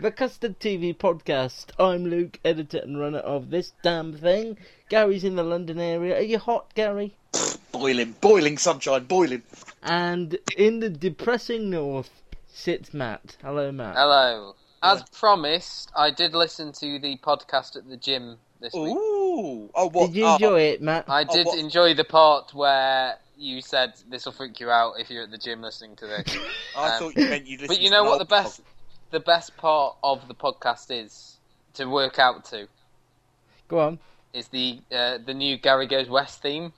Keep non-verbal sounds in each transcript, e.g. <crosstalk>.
The Custard TV podcast. I'm Luke, editor and runner of this damn thing. Gary's in the London area. Are you hot, Gary? Boiling, boiling sunshine, boiling. And in the depressing north sits Matt. Hello, Matt. Hello. As promised, I did listen to the podcast at the gym this week. Ooh. Oh, what? Did you oh, enjoy it, Matt? I did what- enjoy the part where you said this will freak you out if you're at the gym listening to this. <laughs> I Um, thought you meant you listened But you to know an what the old best the best part of the podcast is to work out to Go on. is the uh, the new Gary Goes West theme.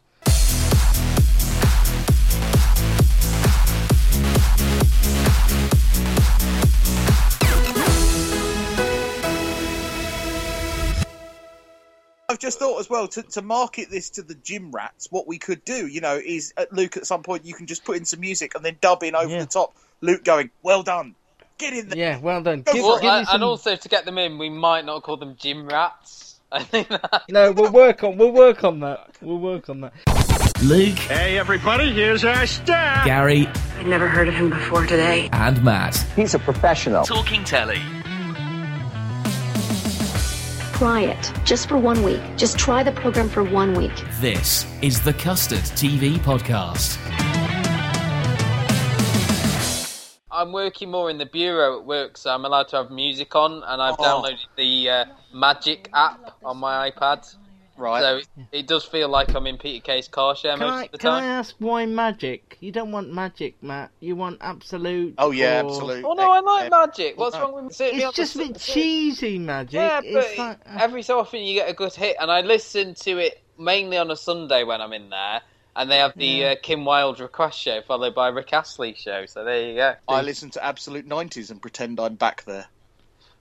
I've just thought as well to, to market this to the gym rats. What we could do, you know, is at Luke at some point you can just put in some music and then dub in over Yeah. the top. Luke going, "Well done, get in there." Yeah, well done. Give, Well, give me and, some... and also to get them in, we might not call them gym rats. <laughs> I think that. No, we'll work on. We'll work on that. We'll work on that. Luke, Hey, everybody, here's our star. Gary, I'd never heard of him before today. and Matt. He's a professional. Talking telly. Try it just for one week. Just try the program for one week. This is the Custard TV podcast. I'm working more in the bureau at work, so I'm allowed to have music on, and I've Oh. downloaded the uh, Magic app on my iPad. Right. So it, it does feel like I'm in Peter Kay's car share Can most I of the time. can I ask why magic? You don't want magic, Matt. You want absolute. oh yeah, or- absolutely. Oh no, I like magic. What's no. wrong with sitting It's on just a bit cheesy magic. Yeah, but it's like, uh, every so often you get a good hit, and I listen to it mainly on a Sunday when I'm in there, and they have the uh, Kim Wilde request show followed by Rick Astley show. So there you go. I listen to Absolute 90s and pretend I'm back there.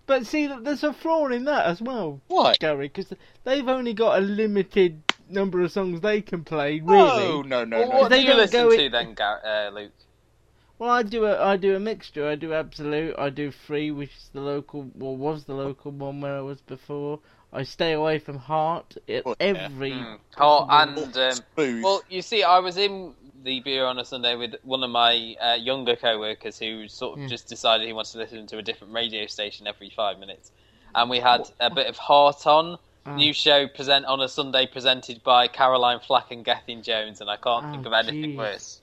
But see, th- there's a flaw in that as well, Why? Gary, because they've only got a limited number of songs they can play. Really? Oh no, no, Well, no. what They do you listen go to in- then, Gar- uh, Luke? Well, I do a I do a mixture. I do absolute. I do free, which is the local, or was the local one where I was before. I stay away from heart at yeah. every. Mm. Oh, and um, well, you see, I was in the beer on a Sunday with one of my uh, younger co-workers who sort of Yeah. just decided he wanted to listen to a different radio station every five minutes, and we had a bit of heart on. Ah. New show present on a Sunday presented by Caroline Flack and Gethin Jones, and I can't Oh, think of anything jeez. worse.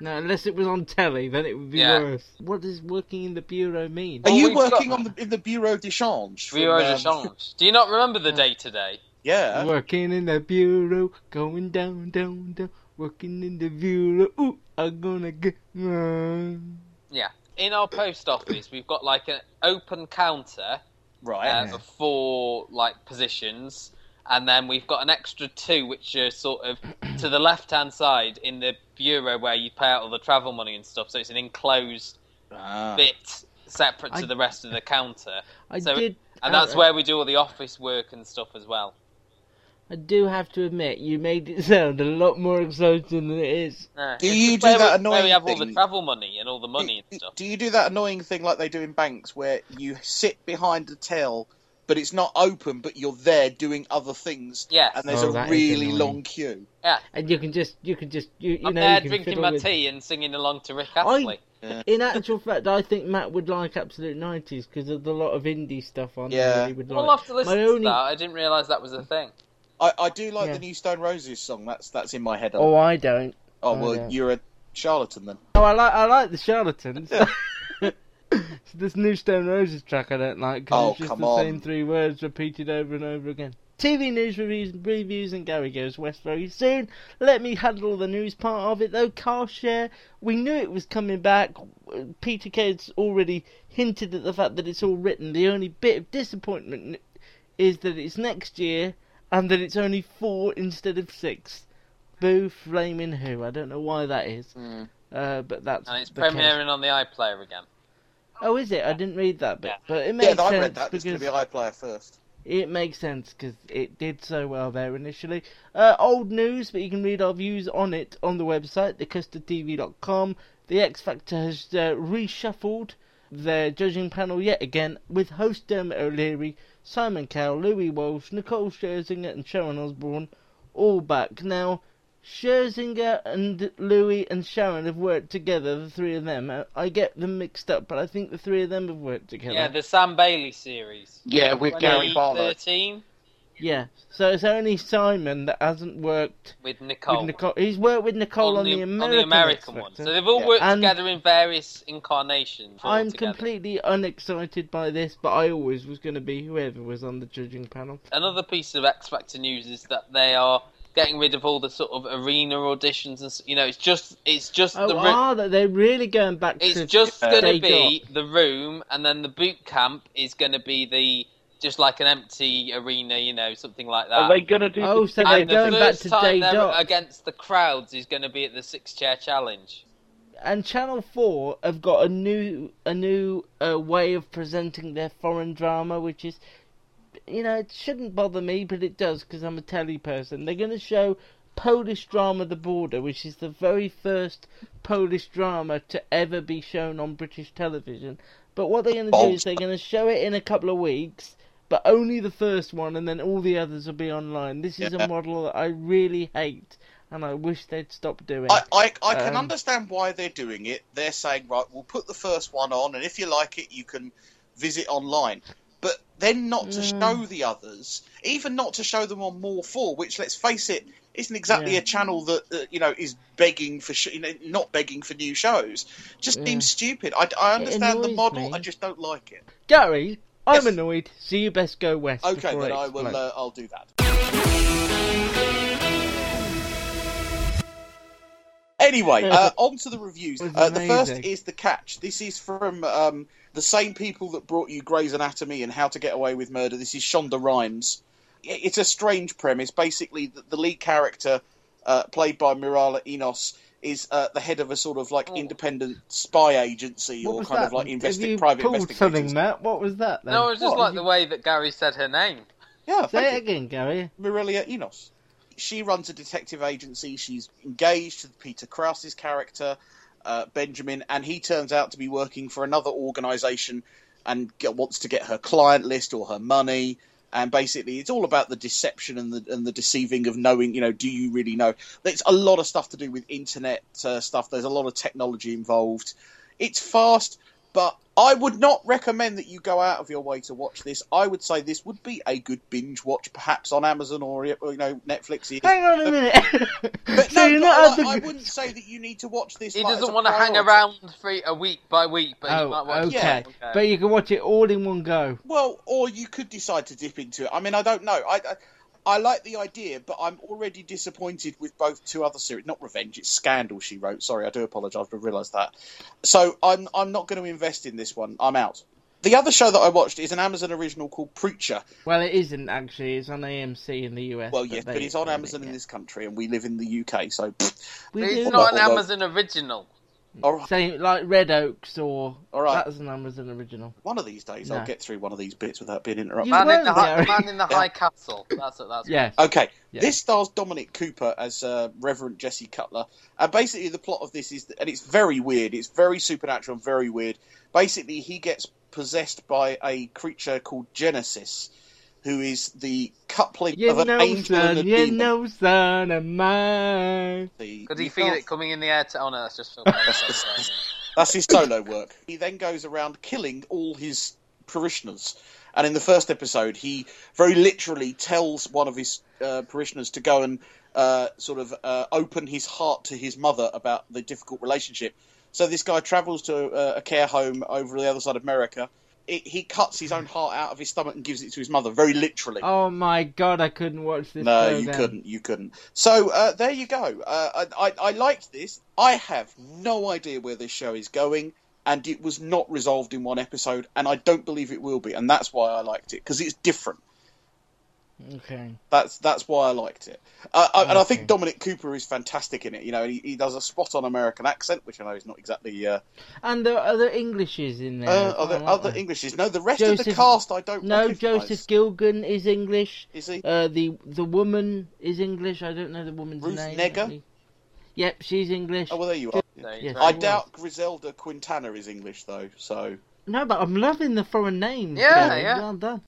No, unless it was on telly, then it would be Yeah. worse. What does working in the bureau mean? Are Well, you we've got- working on the in the Bureau d'Echange? from, Bureau de um, Change. Do you not remember the <laughs> day today? Yeah. Working in the bureau, going down, down, down. Working in the bureau, ooh, I'm gonna get. on. Yeah. In our post office, we've got like an open counter Right. uh, of four like positions, and then we've got an extra two which are sort of to the left hand side in the bureau where you pay out all the travel money and stuff. So it's an enclosed Ah. bit separate to I- the rest of the counter. I So- did. And that's uh, where we do all the office work and stuff as well. I do have to admit, you made it <laughs> sound a lot more exciting than it is. Uh, Do you do where that we, where annoying we have all the thing? travel money and all the money do, and stuff? do you do that annoying thing like they do in banks where you sit behind the till, but it's not open, but you're there doing other things? Yeah, And there's Oh, a really long queue. Yeah. And you can just, you can just, you, you I'm know, there you drinking my with- tea and singing along to Rick I- Astley. <laughs> In actual fact, I think Matt would like Absolute 90s because there's a lot of indie stuff on Yeah. there. He would We'll like. have to listen My to only- that. I didn't realise that was a thing. I, I do like Yeah. the new Stone Roses song. That's that's in my head. Oh, I don't. oh I well, don't. you're a charlatan then. Oh, I like, I like the charlatans. <laughs> this new Stone Roses track I don't like because Oh, it's just the on. same three words repeated over and over again. TV news reviews, reviews, and Gary goes west very soon. Let me handle the news part of it though. Car share, we knew it was coming back. Peter Kay's already hinted at the fact that it's all written. The only bit of disappointment is that it's next year and that it's only four instead of six. Boo, flaming who? I don't know why that is. Uh, but that's And it's the case. premiering on the iPlayer again. Oh, is it? I didn't read that bit, but it makes Yeah, I read that. It's going to be iPlayer first. it makes sense because it did so well there initially. Uh, old news, but you can read our views on it on the website, thecustardtv.com. The X Factor has uh, reshuffled their judging panel yet again with host Dermot O'Leary, Simon Cowell, Louis Walsh, Nicole Scherzinger, and Sharon Osbourne all back. Now, Scherzinger and Louis and Sharon have worked together, the three of them. Uh, I get them mixed up, but I think the three of them have worked together. Yeah, the Sam Bailey series. Yeah, with Gary Barlow. 2013 Yeah, so it's only Simon that hasn't worked with Nicole. with Nicole. He's worked with Nicole on, the, American, on the American one. So they've all Yeah. worked And- together in various incarnations. I'm together. completely unexcited by this, but I always was going to be whoever was on the judging panel. Another piece of X Factor news is that they are getting rid of all the sort of arena auditions and you know it's just it's just Oh, the ru- ah, that they're really going back it's to just going to be the room and then the boot camp is going to be the just like an empty arena you know something like that Are they going to do? Oh, the so they're and the going back first to time day they're dot. against the crowds is going to be at the six chair challenge And Channel Four have got a new a new uh, way of presenting their foreign drama, which is, you know, it shouldn't bother me, but it does because I'm a telly person. They're going to show Polish drama The Border, which is the very first Polish drama to ever be shown on British television. But what they're going to do is they're going to show it in a couple of weeks, but only the first one, and then all the others will be online. This is Yeah. a model that I really hate, and I wish they'd stop doing. I, I, I can Um, understand why they're doing it. They're saying, right, we'll put the first one on, and if you like it, you can visit online. But then not to Mm. show the others, even not to show them on More 4, which, let's face it, isn't exactly Yeah. a channel that, uh, you know, is begging for, sh- you know, not begging for new shows. Just Yeah. seems stupid. I, I understand the model, me. I just don't like it. Gary, I'm Yes. annoyed, so you best go west. Okay, then I I will, uh, I'll do that. Anyway, <laughs> uh, on to the reviews. Uh, the first is The Catch. This is from um, the same people that brought you Grey's Anatomy and How to Get Away with Murder. This is Shonda Rhimes. It's a strange premise. Basically, the, the lead character, uh, played by Mirala Enos, is uh, the head of a sort of like independent spy agency What or kind that? of like Have investi- you private pulled investigators. something, Matt? What was that then? no it's just What? like the way that Gary said her name Yeah, thank Say you. it again, Gary. Mirelia Enos. She runs a detective agency. She's engaged to Peter Krause's character, uh, Benjamin, and he turns out to be working for another organisation and get, wants to get her client list or her money. And basically, it's all about the deception and the and the deceiving of knowing. You know, do you really know? There's a lot of stuff to do with internet uh, stuff. There's a lot of technology involved. It's fast, but I would not recommend that you go out of your way to watch this. I would say this would be a good binge watch, perhaps on Amazon or you know Netflix. Hang on a minute. But <laughs> so no, you're not I, the... I wouldn't say that you need to watch this. he like, doesn't want to hang around for a week by week but he Oh, might watch okay. it. But you can watch it all in one go. Well, or you could decide to dip into it. I mean, I don't know. I, I I like the idea, but I'm already disappointed with both two other series. Not Revenge, it's Scandal. She wrote. Sorry, I do apologise. I realised that. So I'm I'm not going to invest in this one. I'm out. The other show that I watched is an Amazon original called Preacher. Well, it isn't actually. It's on AMC in the US. Well, yes, they but it's on own it, Amazon in this country, and we live in the UK, so. We it's not an Although- Amazon original All right, Same like Red Oaks or All right. that's an Amazon original. one of these days No. I'll get through one of these bits without being interrupted. You man in the, won't, hi- Gary. man in the Yeah. high castle that's it that's Yes. Okay, Yeah. this stars Dominic Cooper as uh, Reverend Jesse Cutler, and basically the plot of this is, and it's very weird. It's very supernatural and very weird. Basically, he gets possessed by a creature called Genesis, who is the coupling You of an know, angel and a son, you demon. know, son of mine. The- could he you feel can't- it coming in the air to oh no that's just Phil <laughs> That's his solo work. He then goes around killing all his parishioners. And in the first episode, he very literally tells one of his uh, parishioners to go and uh, sort of uh, open his heart to his mother about the difficult relationship. So this guy travels to a, a care home over the other side of America. It, he cuts his own heart out of his stomach and gives it to his mother, very literally. Oh my god, I couldn't watch this. No, you couldn't. You couldn't. So uh, there you go. Uh, I, I, I liked this. I have no idea where this show is going, and it was not resolved in one episode, and I don't believe it will be, and that's why I liked it because it's different. Okay. That's that's why I liked it, uh, I, and I think Dominic Cooper is fantastic in it. You know, he, he does a spot on American accent, which I know is not exactly. Uh, And there are other Englishes in there. uh, as other well, aren't other there? Englishes. No, the rest of the cast I don't. No, recognise. Joseph Gilgun is English. Is he? Uh, the the woman is English. I don't know the woman's Ruth name. Negga? actually. Yep, she's English. Oh well, there you are. There you Yes. I she doubt Griselda Quintana is English though. So No, but I'm loving the foreign names. Yeah, Gary. yeah. Well done.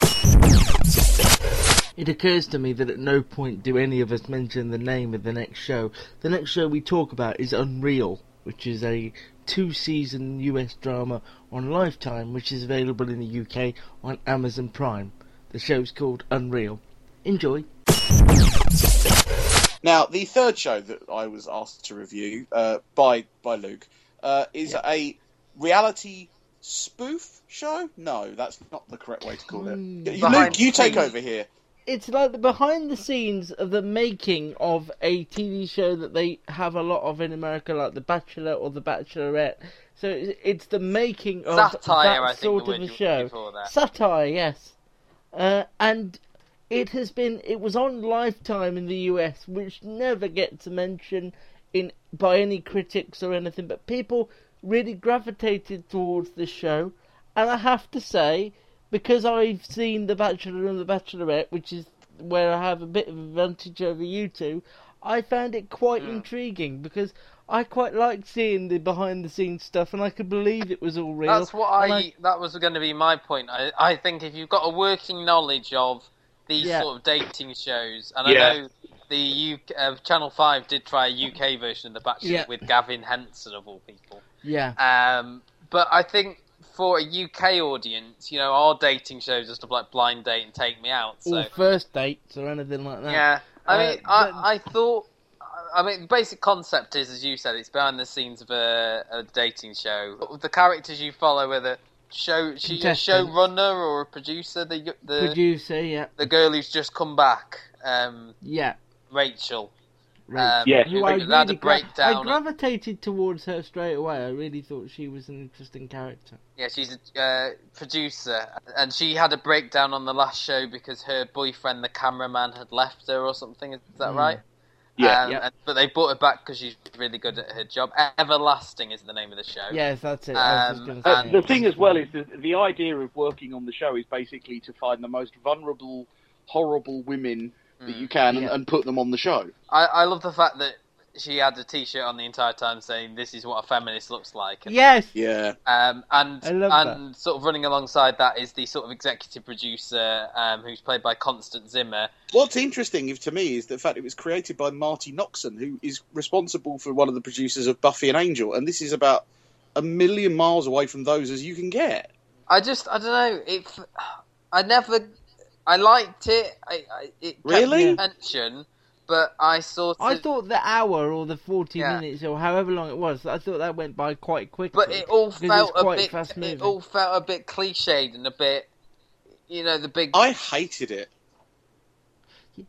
It occurs to me that at no point do any of us mention the name of the next show. The next show we talk about is Unreal, which is a two-season US drama on Lifetime, which is available in the UK on Amazon Prime. The show's called Unreal. Enjoy. Now, the third show that I was asked to review uh, by by Luke uh, is a reality spoof show. No, that's not the correct way to call it. Hmm. Behind Luke, you take over here. It's like the behind the scenes of the making of a TV show that they have a lot of in America, like The Bachelor or The Bachelorette. So it's, it's the making of Satire, that I think sort the of a show. Satire, yes. Uh, and it has been. It was on Lifetime in the US, which never gets a mention in by any critics or anything. But people really gravitated towards the show, and I have to say, because I've seen The Bachelor and The Bachelorette, which is where I have a bit of advantage over you two, I found it quite Hmm. intriguing because. I quite liked seeing the behind the scenes stuff, and I could believe it was all real. That's what and I, That was going to be my point. I, I think if you've got a working knowledge of these Yeah. sort of dating shows, and Yeah. I know the UK, uh, Channel Five did try a UK version of The Bachelor Yeah. with Gavin Henson of all people. yeah. Um, but I think for a UK audience, you know, our dating shows are stuff like Blind Date and Take Me Out. So or first dates or anything like that. yeah, I Uh, mean, but- I, I thought. I mean, the basic concept is, as you said, it's behind the scenes of a, a dating show. The characters you follow are the show, she a showrunner or a producer. The the Producer, yeah, the girl who's just come back, um, yeah. Rachel. Right. Um, Yeah. Who who I had really a gra- breakdown. I gravitated towards her straight away. I really thought she was an interesting character. Yeah, she's a uh, producer, and she had a breakdown on the last show because her boyfriend, the cameraman, had left her or something. Is that Mm. right? Yeah. Um, Yep. and- but they brought her back because she's really good at her job. Everlasting is the name of the show. Yes, that's it. I was Um, just going Uh, the thing as well <laughs> is that the idea of working on the show is basically to find the most vulnerable, horrible women that you can and, Yeah. and put them on the show. I, I love the fact that she had a T-shirt on the entire time saying "This is what a feminist looks like." And, yes. Yeah. Um, and I love and sort of running alongside that is the sort of executive producer um, who's played by Constance Zimmer. What's interesting to me is the fact it was created by Marti Noxon, who is responsible for one of the producers of Buffy and Angel, and this is about a million miles away from those as you can get. I just I don't know it. I never I liked it. I, I it kept Really? my attention, but I sort of I thought the hour or the 40 Yeah. minutes or however long it was, I thought that went by quite quickly. But it all felt a quite bit. fast It all felt a bit cliched and a bit, you know, the big. I hated it.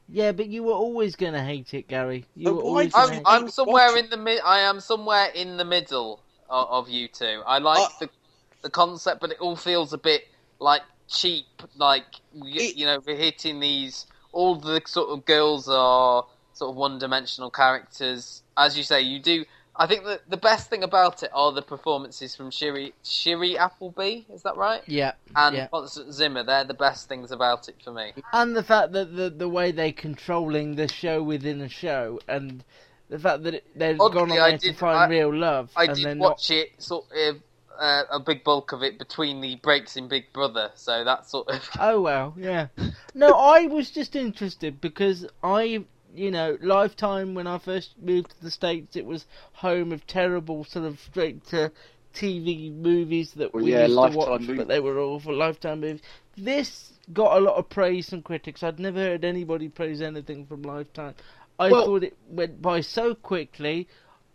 Yeah, but you were always going to hate it, Gary. You were always I'm, hate I'm Watch somewhere it. in the mid. I am somewhere in the middle of, of you two. I like Uh, the the concept, but it all feels a bit like cheap. Like It- you know, we're hitting these. All the sort of girls are sort of one-dimensional characters. As you say, you do. I think that the best thing about it are the performances from Shiri Shiri Appleby. Is that right? Yeah, And yeah. Constance Zimmer. They're the best things about it for me. and the fact that the the way they're controlling the show within a show, and the fact that they've Oddly, gone on I there to find I- real love, I and did they're not watch it sort of uh, a big bulk of it between the breaks in Big Brother, so that sort of <laughs> Oh well, yeah. No, I was just interested because I, you know, Lifetime when I first moved to the states, it was home of terrible sort of straight to TV movies that Well, we yeah, used Lifetime to watch, movies. but they were all for Lifetime movies. This got a lot of praise from critics. I'd never heard anybody praise anything from Lifetime. I Well- thought it went by so quickly.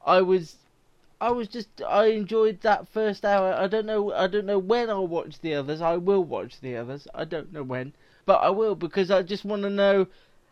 I was I was just I enjoyed that first hour. I don't know I don't know when I'll watch the others. I will watch the others. I don't know when, but I will because I just want to know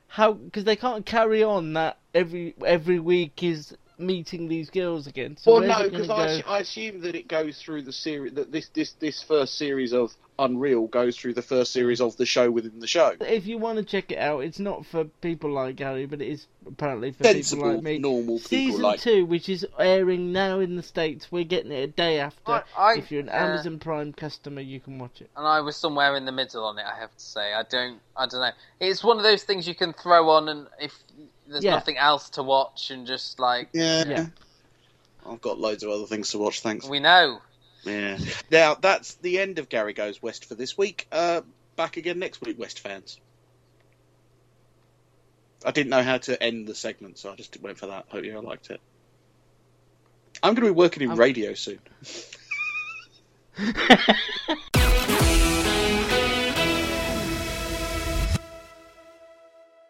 how because they can't carry on that every every week is meeting these girls again. So well, no, because I, I assume that it goes through the series. That this this this first series of Unreal goes through the first series of the show within the show. If you want to check it out, it's not for people like Gary, but it is apparently for Sensible, people like me. normal people Season like- two, which is airing now in the states, we're getting it a day after. I- I- if you're an uh, Amazon Prime customer, you can watch it. and I was somewhere in the middle on it. I have to say, I don't, I don't know. It's one of those things you can throw on, and if there's Yeah. nothing else to watch, and just like Yeah. Yeah. I've got loads of other things to watch. Thanks. we know. Yeah. Now that's the end of Gary Goes West for this week. Uh, back again next week, West fans. I didn't know how to end the segment, so I just went for that. Hope you all liked it. I'm going to be working in radio soon. <laughs>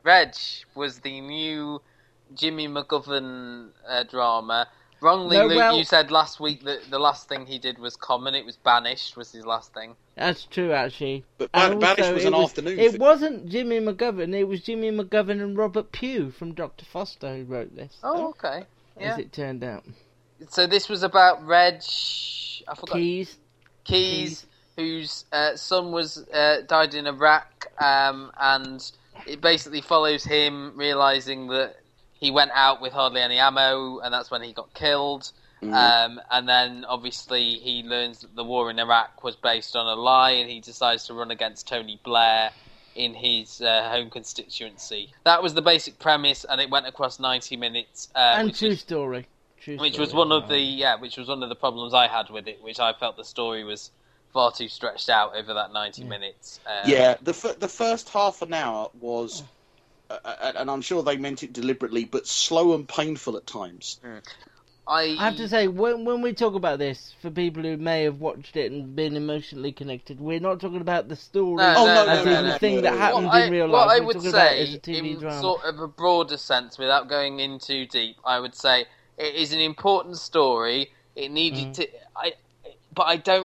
Reg was the new Jimmy McGovern uh, drama. Wrongly, No, Luke, well- you said last week that the last thing he did was Common. It was Banished was his last thing. That's true, actually. But And Ban- Banished was it an afternoon It thing. wasn't Jimmy McGovern. It was Jimmy McGovern and Robert Pugh from Doctor Foster who wrote this. Oh, okay. Yeah. As it turned out, So this was about Reg. I forgot. Keys. Keys, whose uh, son was uh, died in Iraq, um, and it basically follows him realizing that he went out with hardly any ammo, and that's when he got killed. Um, and then obviously he learns that the war in Iraq was based on a lie, and he decides to run against Tony Blair in his uh, home constituency. That was the basic premise, and it went across ninety minutes. Uh, and which true is- story. True which story was one as of the yeah, which was one of the problems I had with it, which I felt the story was far too stretched out over that ninety minutes. Um, Yeah, the f- the first half an hour was, Uh, uh, and I'm sure they meant it deliberately, but slow and painful at times. I, I have to say, when when we talk about this, for people who may have watched it and been emotionally connected, we're not talking about the story No, Oh, no, as no, in no, the no, thing no, that happened what in real I, life. what I we're would talking about it say, as a TV in drama. sort of a broader sense, without going in too deep, I would say it is an important story. It needed Mm. to, I, but I don't.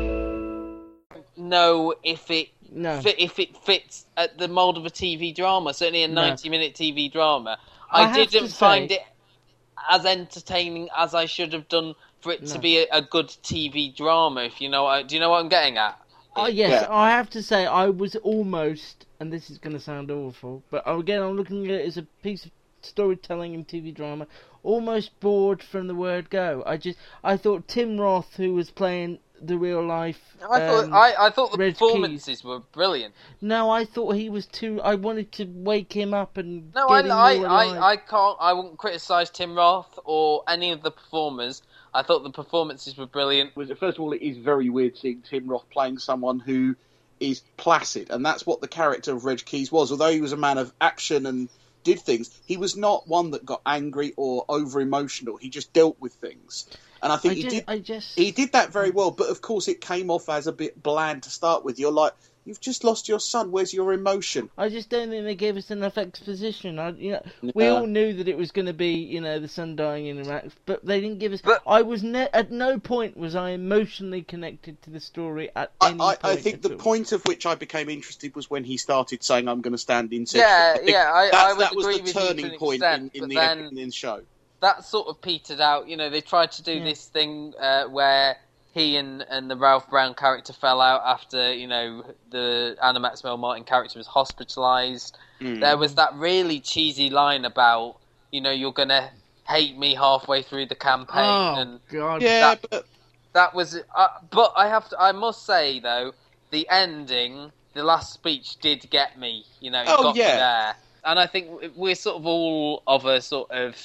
Know if it No. fi- if it fits at the mold of a TV drama. Certainly a No. ninety-minute TV drama. I I, didn't to find it as entertaining as I should have done for it to be a, a good TV drama. If you know, what, do you know what I'm getting at? Oh yes, Yeah. I have to say I was almost, and this is going to sound awful, but again I'm looking at it as a piece of storytelling and TV drama, almost bored from the word go. I just, I thought Tim Roth, who was playing the real life, I thought um, I, I thought the Reg Keys- performances were brilliant. No, I thought he was too. I wanted to wake him up and No, I, get him I, I. I can't. I wouldn't criticize Tim Roth or any of the performers. I thought the performances were brilliant. was first of all, it is very weird seeing Tim Roth playing someone who is placid, and that's what the character of Reg Keys was. Although he was a man of action and did things, he was not one that got angry or over emotional. He just dealt with things, and I think I he just, did. I just, He did that very well, but of course, it came off as a bit bland to start with. You're like, you've just lost your son. Where's your emotion? I just don't think they gave us enough exposition. I, you know, we all knew that it was going to be, you know, the son dying in Iraq, but they didn't give us. But- I was ne- at no point was I emotionally connected to the story at I, any I, point. I think at the all. point of which I became interested was when he started saying, "I'm going to stand in." Yeah, I yeah, I- that's- I would that was agree the with you to turning an point extent, in, but in the then- in the show. that sort of petered out. You know, they tried to do Yeah. this thing uh, where he and, and the Ralph Brown character fell out after you know the Anna Maxwell Martin character was hospitalized. Mm. There was that really cheesy line about you know you're gonna hate me halfway through the campaign, Oh and God! Yeah, that- but that was. Uh, but I have to. I must say though, the ending, the last speech did get me. You know, it Oh, got yeah. me there, and I think we're sort of all of a sort of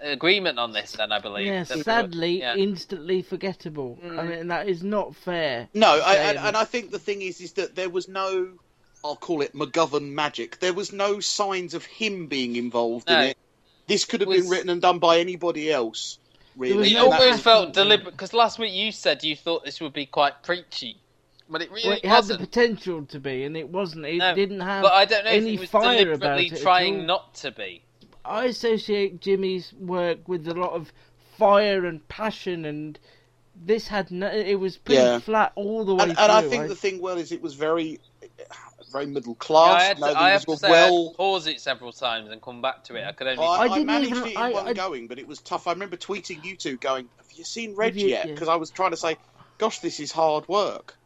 agreement on this. Then I believe. Yeah, That- sadly, yeah. instantly forgettable. I Mm. mean, that is not fair. No, I, and, and I think the thing is, is that there was no, I'll call it McGovern magic. There was no signs of him being involved No. in it. This could have Was- been written and done by anybody else. Really, It And always felt deliberate because last week you said you thought this would be quite preachy, but it really Well, it had the potential to be, and it wasn't. It No, didn't have but I don't know if any it was fire about deliberately it. trying not to be. I associate Jimmy's work with a lot of fire and passion, and this had no. It was pretty Yeah. flat all the way and, through. and I think the thing well is it was very, very middle class. Yeah, I had to, no, I have to a say I had well to pause it several times and come back to it. I could only. I, I, didn't managed even- it in I- one I- going, but it was tough. I remember tweeting you two going, "Have you seen Reg you- yet?" yeah. Because I was trying to say, "Gosh, this is hard work."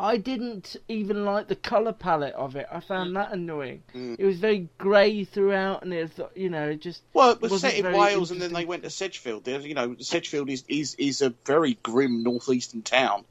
I didn't even like the color palette of it. I Mm. found that annoying. It was very grey throughout, and it was, you know, it just Well, it was set in Wales, and then they went to Sedgefield. You know, Sedgefield is, is is a very grim northeastern town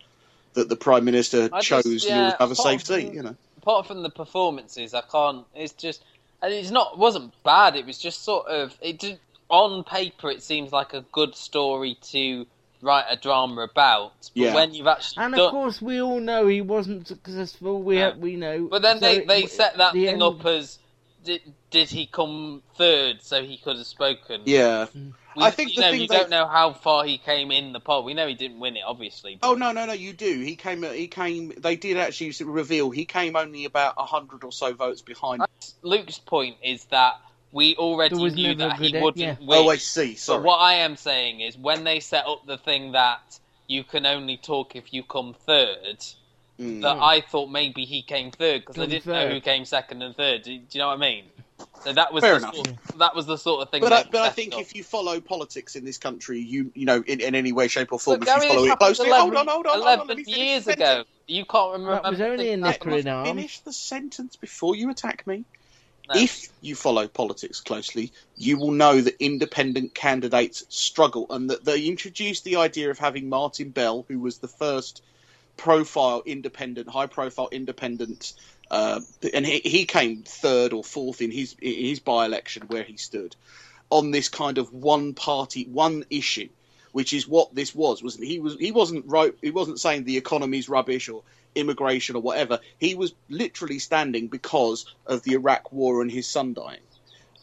that the Prime Minister I chose just- in order yeah, to have a safe seat. You know, apart from the performances, I can't. It's just, and it's not. It wasn't bad. It was just sort of. It did on paper. It seems like a good story to write a drama about. But Yeah. when you've actually And done, of course, we all know he wasn't successful. We No. we know. but then So they it- they set that the thing end- up as did did he come third so he could have spoken? yeah. We, I think you the know thing you they- don't know how far he came in the poll. We know he didn't win it, obviously. but- Oh no, no, no! You do. He came. He came. They did actually reveal he came only about a hundred or so votes behind. Luke's point is that we already knew that he good wouldn't yeah. win. Oh, I see. Sorry. But what I am saying is, when they set up the thing that you can only talk if you come third, Mm. that I thought maybe he came third because I didn't know who came second and third. Do, do you know what I mean? So that was Fair the enough. Sort of, that was the sort of thing. But I, but I think up. if you follow politics in this country, you you know, in, in any way, shape, or form, But if you follow it closely. 11, hold on, hold on, hold on. 11 Let me years ago. sentence. You can't remember. That was only a think- knicker in Let me arm. finish the sentence before you attack me. If you follow politics closely, you will know that independent candidates struggle, and that they introduced the idea of having Martin Bell, who was the first profile independent, high profile independent, uh, and he, he came third or fourth in his in his by election where he stood on this kind of one party, one issue, which is what this was. Wasn't he? Was he wasn't? He wasn't saying the economy's rubbish or immigration or whatever. He was literally standing because of the Iraq War and his son dying.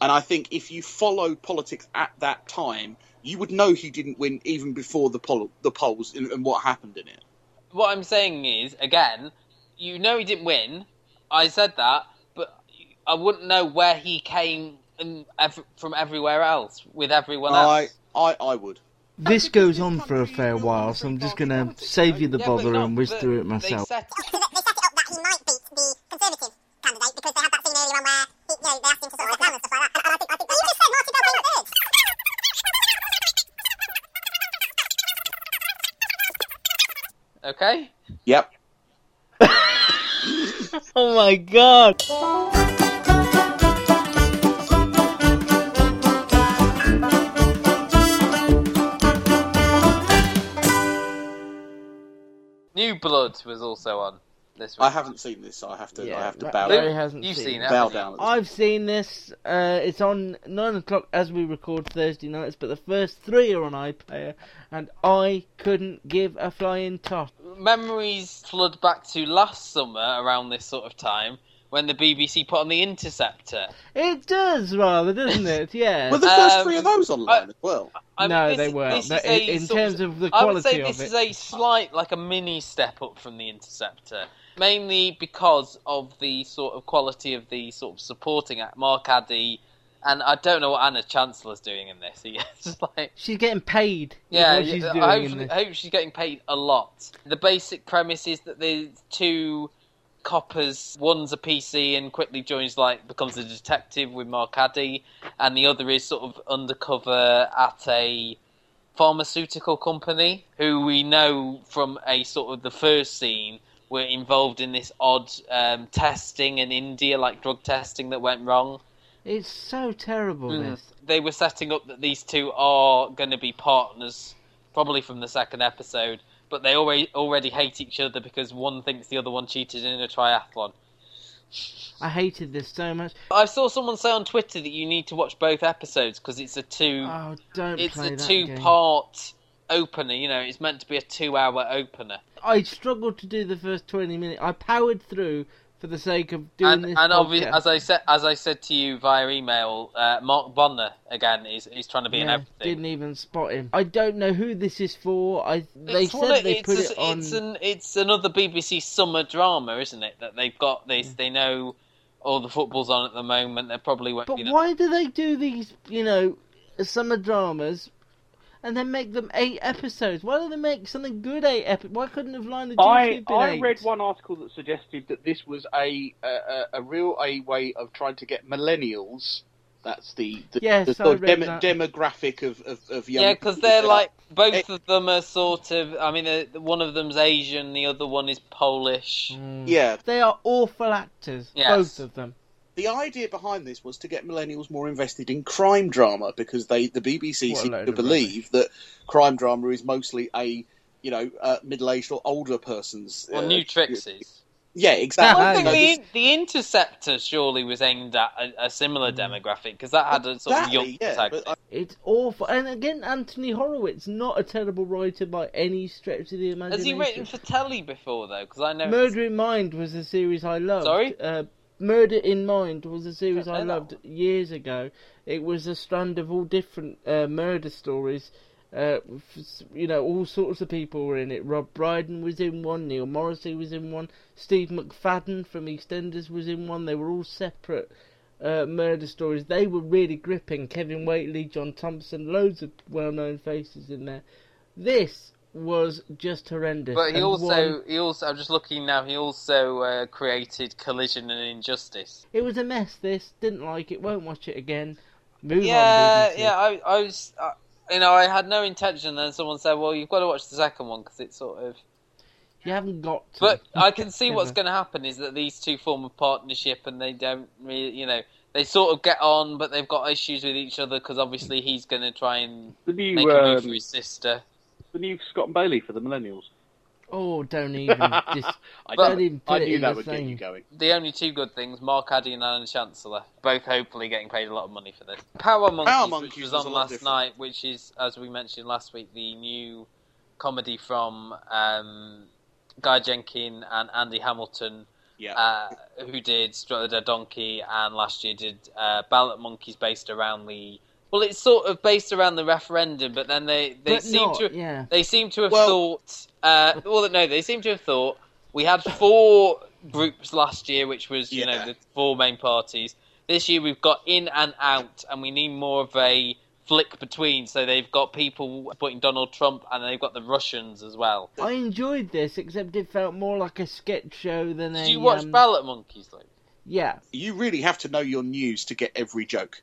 And I think if you follow politics at that time, you would know he didn't win even before the poll, the polls and, and what happened in it. what I'm saying is, again, you know he didn't win. I said that, but I wouldn't know where he came from everywhere else with everyone else. I. I, I would. This goes on for a fair while, so I'm just gonna save you the Yeah, bother no, and whiz but through it myself. set- they set it up that he might beat the Conservative candidate because they had that scene earlier on where he, you know, they asked him to sort of and stuff like that. And, and I think, I think, you just said Martin Bell came third. Okay. Yep. <laughs> Oh my god! Blood was also on this week. I haven't seen this, so I have to. Yeah, I have to bow Larry down. hasn't You've seen seen it. it. Bow down. I've seen this. Uh, it's on nine o'clock as we record Thursday nights, but the first three are on iPlayer, and I couldn't give a flying toss. Memories flood back to last summer around this sort of time when the BBC put on the Interceptor. It does rather, doesn't <laughs> it? Yeah. Were the first Um, three of those online as well? I No, this they weren't. No, is in- a in sort terms of the I would say this of is a slight, like a mini step up from the Interceptor, mainly because of the sort of quality of the sort of supporting act. Mark Addy, and I don't know what Anna Chancellor's doing in this. <laughs> He- It's just like She's getting paid. yeah, she's doing I, in hope, this. I hope she's getting paid a lot. The basic premise is that there's two coppers. One's a PC and quickly joins, like, becomes a detective with Mark Addy, and the other is sort of undercover at a pharmaceutical company who we know from a sort of the first scene were involved in this odd um, testing in India, like drug testing that went wrong. It's so terrible. Mm. This. They were setting up that these two are going to be partners, probably from the second episode, but they already already hate each other because one thinks the other one cheated in a triathlon. I hated this so much. I saw someone say on Twitter that you need to watch both episodes because it's a two. Oh, don't it's play a that two game. part opener. You know, it's meant to be a two hour opener. I struggled to do the first twenty minutes. I powered through for the sake of doing and this. and obviously, as I said, as I said to you via email, uh, Mark Bonnar again is is trying to be in Yeah, everything. didn't even spot him. I don't know who this is for. I they It's said of- they it's put a- it on. It's an it's another BBC summer drama, isn't it? That they've got this. They know all the football's on at the moment. They probably won't. But you know, why do they do these, you know, summer dramas, and then make them eight episodes? Why don't they make something good eight episodes? Why couldn't have lined the I YouTube in I eight? read one article that suggested that this was a a, a, a real a way of trying to get millennials. That's the the, Yes, the I sort of read that. demographic of of, of young. yeah, because they're that- like both of them are sort of. I mean, uh, one of them's Asian, the other one is Polish. Yeah, They are awful actors, Yes. both of them. The idea behind this was to get millennials more invested in crime drama because they the BBC What a seem to of believe that crime drama is mostly a you know uh, middle aged or older person's. Well, uh, new tricks is. Yeah, exactly. I think No, the, this- the Interceptor surely was aimed at a, a similar demographic because that had a sort of young Exactly, yeah, protagonist. but It's awful. And again, Anthony Horowitz, not a terrible writer by any stretch of the imagination. Has he written for telly before though? Because I know. Murder in Mind was a series I loved. Sorry? Uh, Murder in Mind was a series I loved years ago. It was a strand of all different uh, murder stories. Uh, you know, all sorts of people were in it. Rob Brydon was in one. Neil Morrissey was in one. Steve McFadden from EastEnders was in one. They were all separate uh, murder stories. They were really gripping. Kevin Whately, John Thompson, loads of well-known faces in there. This was just horrendous. But he and also, one- he also. I'm just looking now. He also uh, created Collision and Injustice. It was a mess. This didn't like it. Won't watch it again. Move yeah, on. BBC. yeah. I, I was, uh, you know, I had no intention. Then someone said, "Well, you've got to watch the second one because it's sort of." You haven't got. To. But I can see <laughs> what's going to happen is that these two form a partnership, and they don't really, you know, they sort of get on, but they've got issues with each other because obviously he's going to try and The new, make a move um, for his sister. The new Scott and Bailey for the millennials. Oh, don't even. <laughs> Just, I, don't knew- even I put it knew in that the would get same. you going. The only two good things, Mark Addy and Anna Chancellor, both hopefully getting paid a lot of money for this. Power Monkeys, Power which was was a on lot last different. night, which is, as we mentioned last week, the new comedy from um, Guy Jenkin and Andy Hamilton, Yeah. uh, who did Drop the Dead Donkey and last year did uh, Ballot Monkeys based around the. Well, it's sort of based around the referendum, but then they, they But seem not, to yeah. they seem to have Well- thought. Uh, well, no, they seem to have thought we had four groups last year, which was you Yeah. know the four main parties. This year we've got in and out, and we need more of a flick between. So they've got people putting Donald Trump, and they've got the Russians as well. I enjoyed this, except it felt more like a sketch show than a. Did you watch um, Ballot Monkeys though? Yeah. you really have to know your news to get every joke.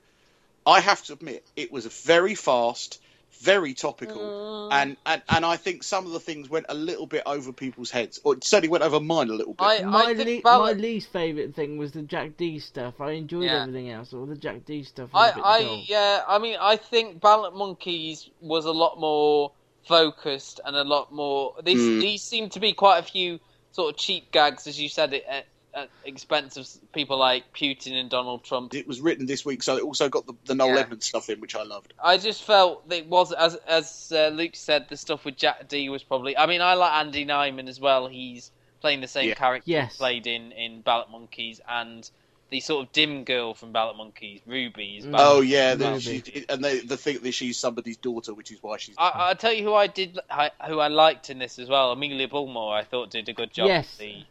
I have to admit, it was very fast, very topical, and, and, and I think some of the things went a little bit over people's heads, or it certainly went over mine a little bit. I, My, I le- Ballot. my least favourite thing was the Jack D stuff. I enjoyed Yeah. everything else. All the Jack D stuff was I, a bit I, dull. yeah, I mean, I think Ballot Monkeys was a lot more focused and a lot more. These Mm. these seem to be quite a few sort of cheap gags, as you said, at, at, at expense of people like Putin and Donald Trump. it was written this week, so it also got the, the Noel Yeah. Edmonds stuff in, which I loved. I just felt that it was as as uh, Luke said, the stuff with Jack D was probably. I mean, I like Andy Nyman as well. He's playing the same Yeah. character Yes. he played in in Ballot Monkeys and. The sort of dim girl from Ballot Monkeys, Ruby. is Mm. Oh yeah, the, she, and they, the thing that she's somebody's daughter, which is why she's. I, I'll tell you who I did, I- who I liked in this as well. Amelia Bullmore, I thought did a good job. Yes. The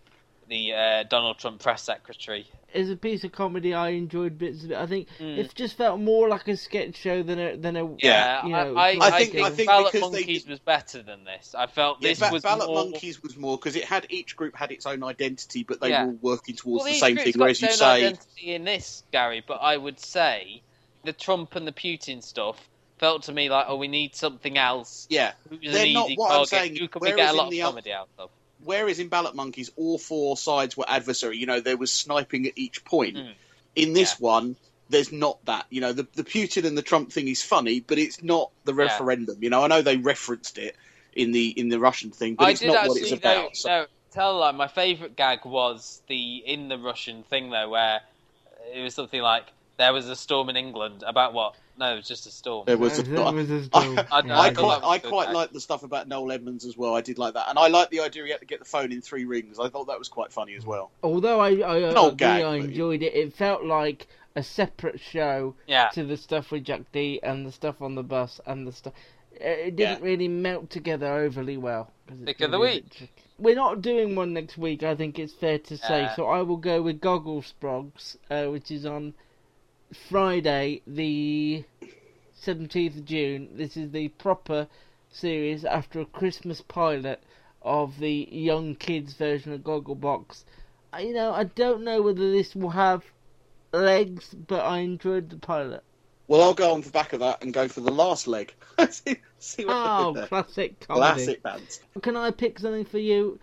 the uh, Donald Trump press secretary. As a piece of comedy, I enjoyed bits of it. I think Mm. it just felt more like a sketch show than a than a Yeah, you know. I, I, I I think- think, I think Ballot because they Monkeys was better than this. I felt Yeah, this Ba- was Ballot more. Monkeys was more because it had each group had its own identity, but they Yeah. were all working towards well, the same thing. got Whereas you say, identity in this, Gary, but I would say the Trump and the Putin stuff felt to me like, oh, we need something else. yeah, Who's an they're not easy what I'm target? saying. Who can we get a lot of the oth- comedy out of? Whereas in Ballot Monkeys, all four sides were adversary. You know, there was sniping at each point. Mm. In this one, there's not that. You know, the the Putin and the Trump thing is funny, but it's not the Yeah. referendum. You know, I know they referenced it in the in the Russian thing, but I it's not what it's know, about. So- know tell lie. My favourite gag was the in the Russian thing though, where it was something like there was a storm in England about what? No, it was just a storm. It was. It I, was a <laughs> I, storm. I- Yeah, I I quite, I quite like the stuff about Noel Edmonds as well. I did like that, and I like the idea he had to get the phone in three rings. I thought that was quite funny as well. Although I, I, I old agree, gag, I but- enjoyed it. It felt like a separate show Yeah. to the stuff with Jack D and the stuff on the bus and the stuff. It didn't Yeah. really melt together overly well. Pick of the gonna be a bit week. We're not doing one next week. I think it's fair to say. Yeah. So I will go with Goggle Sprogs, uh, which is on Friday, the seventeenth of June. This is the proper series after a Christmas pilot of the young kids version of Gogglebox. Uh, You know, I don't know whether this will have legs, but I enjoyed the pilot. Well, I'll go on the back of that and go for the last leg. <laughs> see, see what Oh, classic comedy. Classic bands. Can I pick something for you?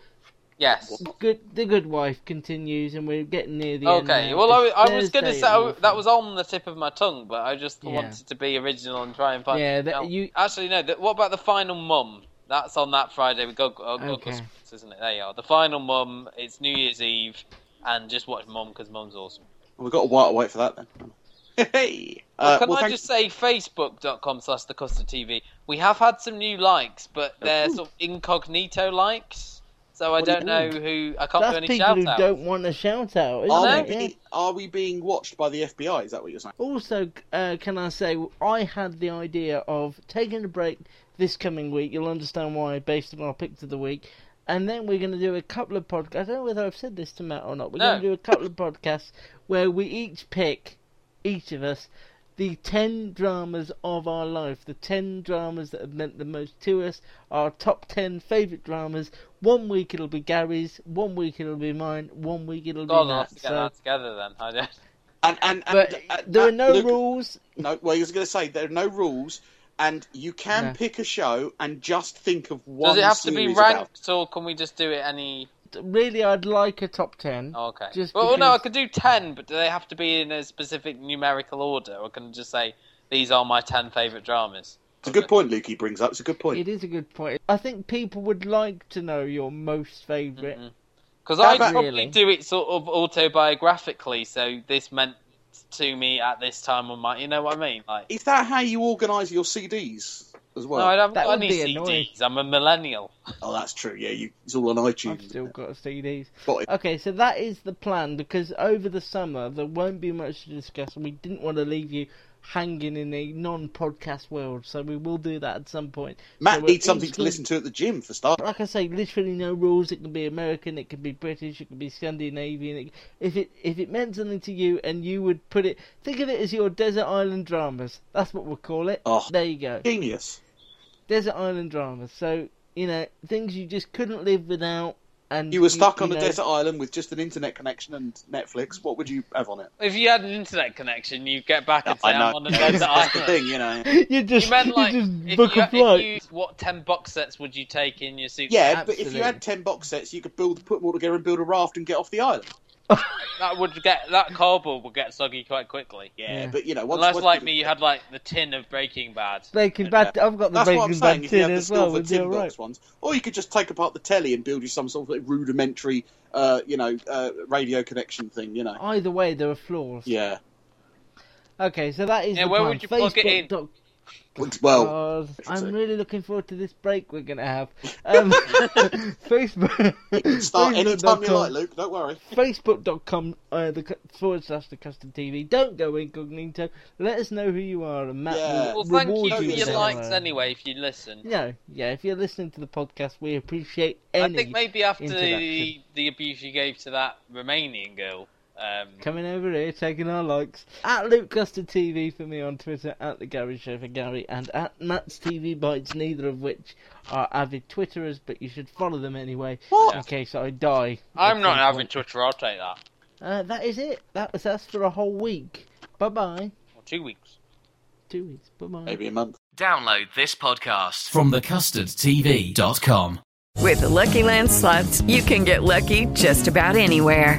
Yes. Good. The Good Wife continues, and we're getting near the end. Okay. Well, I, I was going to say I- that was on the tip of my tongue, but I just Yeah. wanted to be original and try and find. Yeah, that- No, you- Actually, no. The, what about the final mum? That's on that Friday with Gog, uh, Goggle Okay. Sprogs, isn't it? There you are. The final mum. It's New Year's Eve, and just watch Mum because Mum's awesome. We've got a while to wait for that then. <laughs> Hey. Well, Uh, can well, I thank- just say, facebook.com slash the custard TV. We have had some new likes, but they're Ooh. sort of incognito likes. So I do you don't know mean? who. I can't That's do any people shout who outs. don't want a shout out, isn't Are it? we, Yeah. being, are we being watched by the FBI? Is that what you're saying? Also, uh, can I say, I had the idea of taking a break this coming week. You'll understand why, based on our picks of the week. And then we're going to do a couple of podcasts. I don't know whether I've said this to Matt or not. We're No. going to do a couple of podcasts where we each pick, each of us, the 10 dramas of our life. The 10 dramas that have meant the most to us. Our top 10 favourite dramas. One week it'll be Gary's. One week it'll be mine. One week it'll God, be I'll have Matt's. to get So, that together then. I don't. And and, and but uh, there uh, are no look- rules. No, well, I was going to say there are no rules, and you can No. pick a show and just think of one. Does it have to be series about ranked, or can we just do it any? Really, I'd like a top 10. Oh, okay. Just well, no, I could do ten, but do they have to be in a specific numerical order, or can I just say these are my ten favourite dramas? It's a good point, Luke. Brings up. It's a good point. It is a good point. I think people would like to know your most favorite. Mm-hmm. Because How I about- probably Really? do it sort of autobiographically, so this meant to me at this time on my. You know what I mean? Like, Is that how you organise your CDs as well? no, I haven't that got would any be annoying. I'm a millennial. Oh, that's true. Yeah, you, it's all on iTunes. I've iTunes. still got CDs. Got. Okay, so that is the plan because over the summer there won't be much to discuss, and we didn't want to leave you hanging in a non-podcast world, so we will do that at some point. Matt So needs something to listen to at the gym for start. Like I say, literally no rules. It can be American, it can be British, it can be Scandinavian. It, if it if it meant something to you, and you would put it, think of it as your desert island dramas. That's what we'll call it. Oh. There you go. Genius. desert island dramas. So you know things you just couldn't live without, and You were stuck on you a know, desert island with just an internet connection and Netflix. What would you have on it? If you had an internet connection, you'd get back and say I I'm know. on a desert <laughs> That's the island. thing, you know. <laughs> You just You meant like you just if, book you, a flight. you what ten box sets would you take in your suitcase? Yeah, but if you had ten box sets, you could build, put them all together and build a raft and get off the island. That would get that cardboard would get soggy quite quickly. Yeah, Yeah. but you know, once, Unless once like you- me, you had like the tin of Breaking Bad. Breaking Bad. I've got the That's what I'm Breaking saying. Bad If you tin had the as well. silver Would be tin alright. box ones, or you could just take apart the telly and build you some sort of like rudimentary, uh, you know, uh, radio connection thing. You know. Either way, there are flaws. Yeah. Okay, so that is Yeah, the where plan. would you plug it in? Facebook.com Well, God, I'm really looking forward to this break we're going to have. Um, <laughs> Facebook. start any time you like, Luke. Don't worry. Facebook.com uh, the forward slash the custard TV. Don't go incognito. Let us know who you are, and Matt Yeah. will Well, thank reward you for you. your likes hello. anyway. If you listen, No, yeah. If you're listening to the podcast, we appreciate any. I think maybe after the, the abuse you gave to that Romanian girl. Um, Coming over here, taking our likes. At Luke Custard TV for me on Twitter, at The Gary Show for Gary, and at Matt's TV Bites, neither of which are avid Twitterers, but you should follow them anyway, in case I die. I'm not some having point. Twitter. I'll take that. Uh, that is it. That was us for a whole week. Bye bye. Or two weeks. Two weeks. Bye bye. Maybe a month. Download this podcast from thecustardtv.com. With the Lucky Land slots, you can get lucky just about anywhere.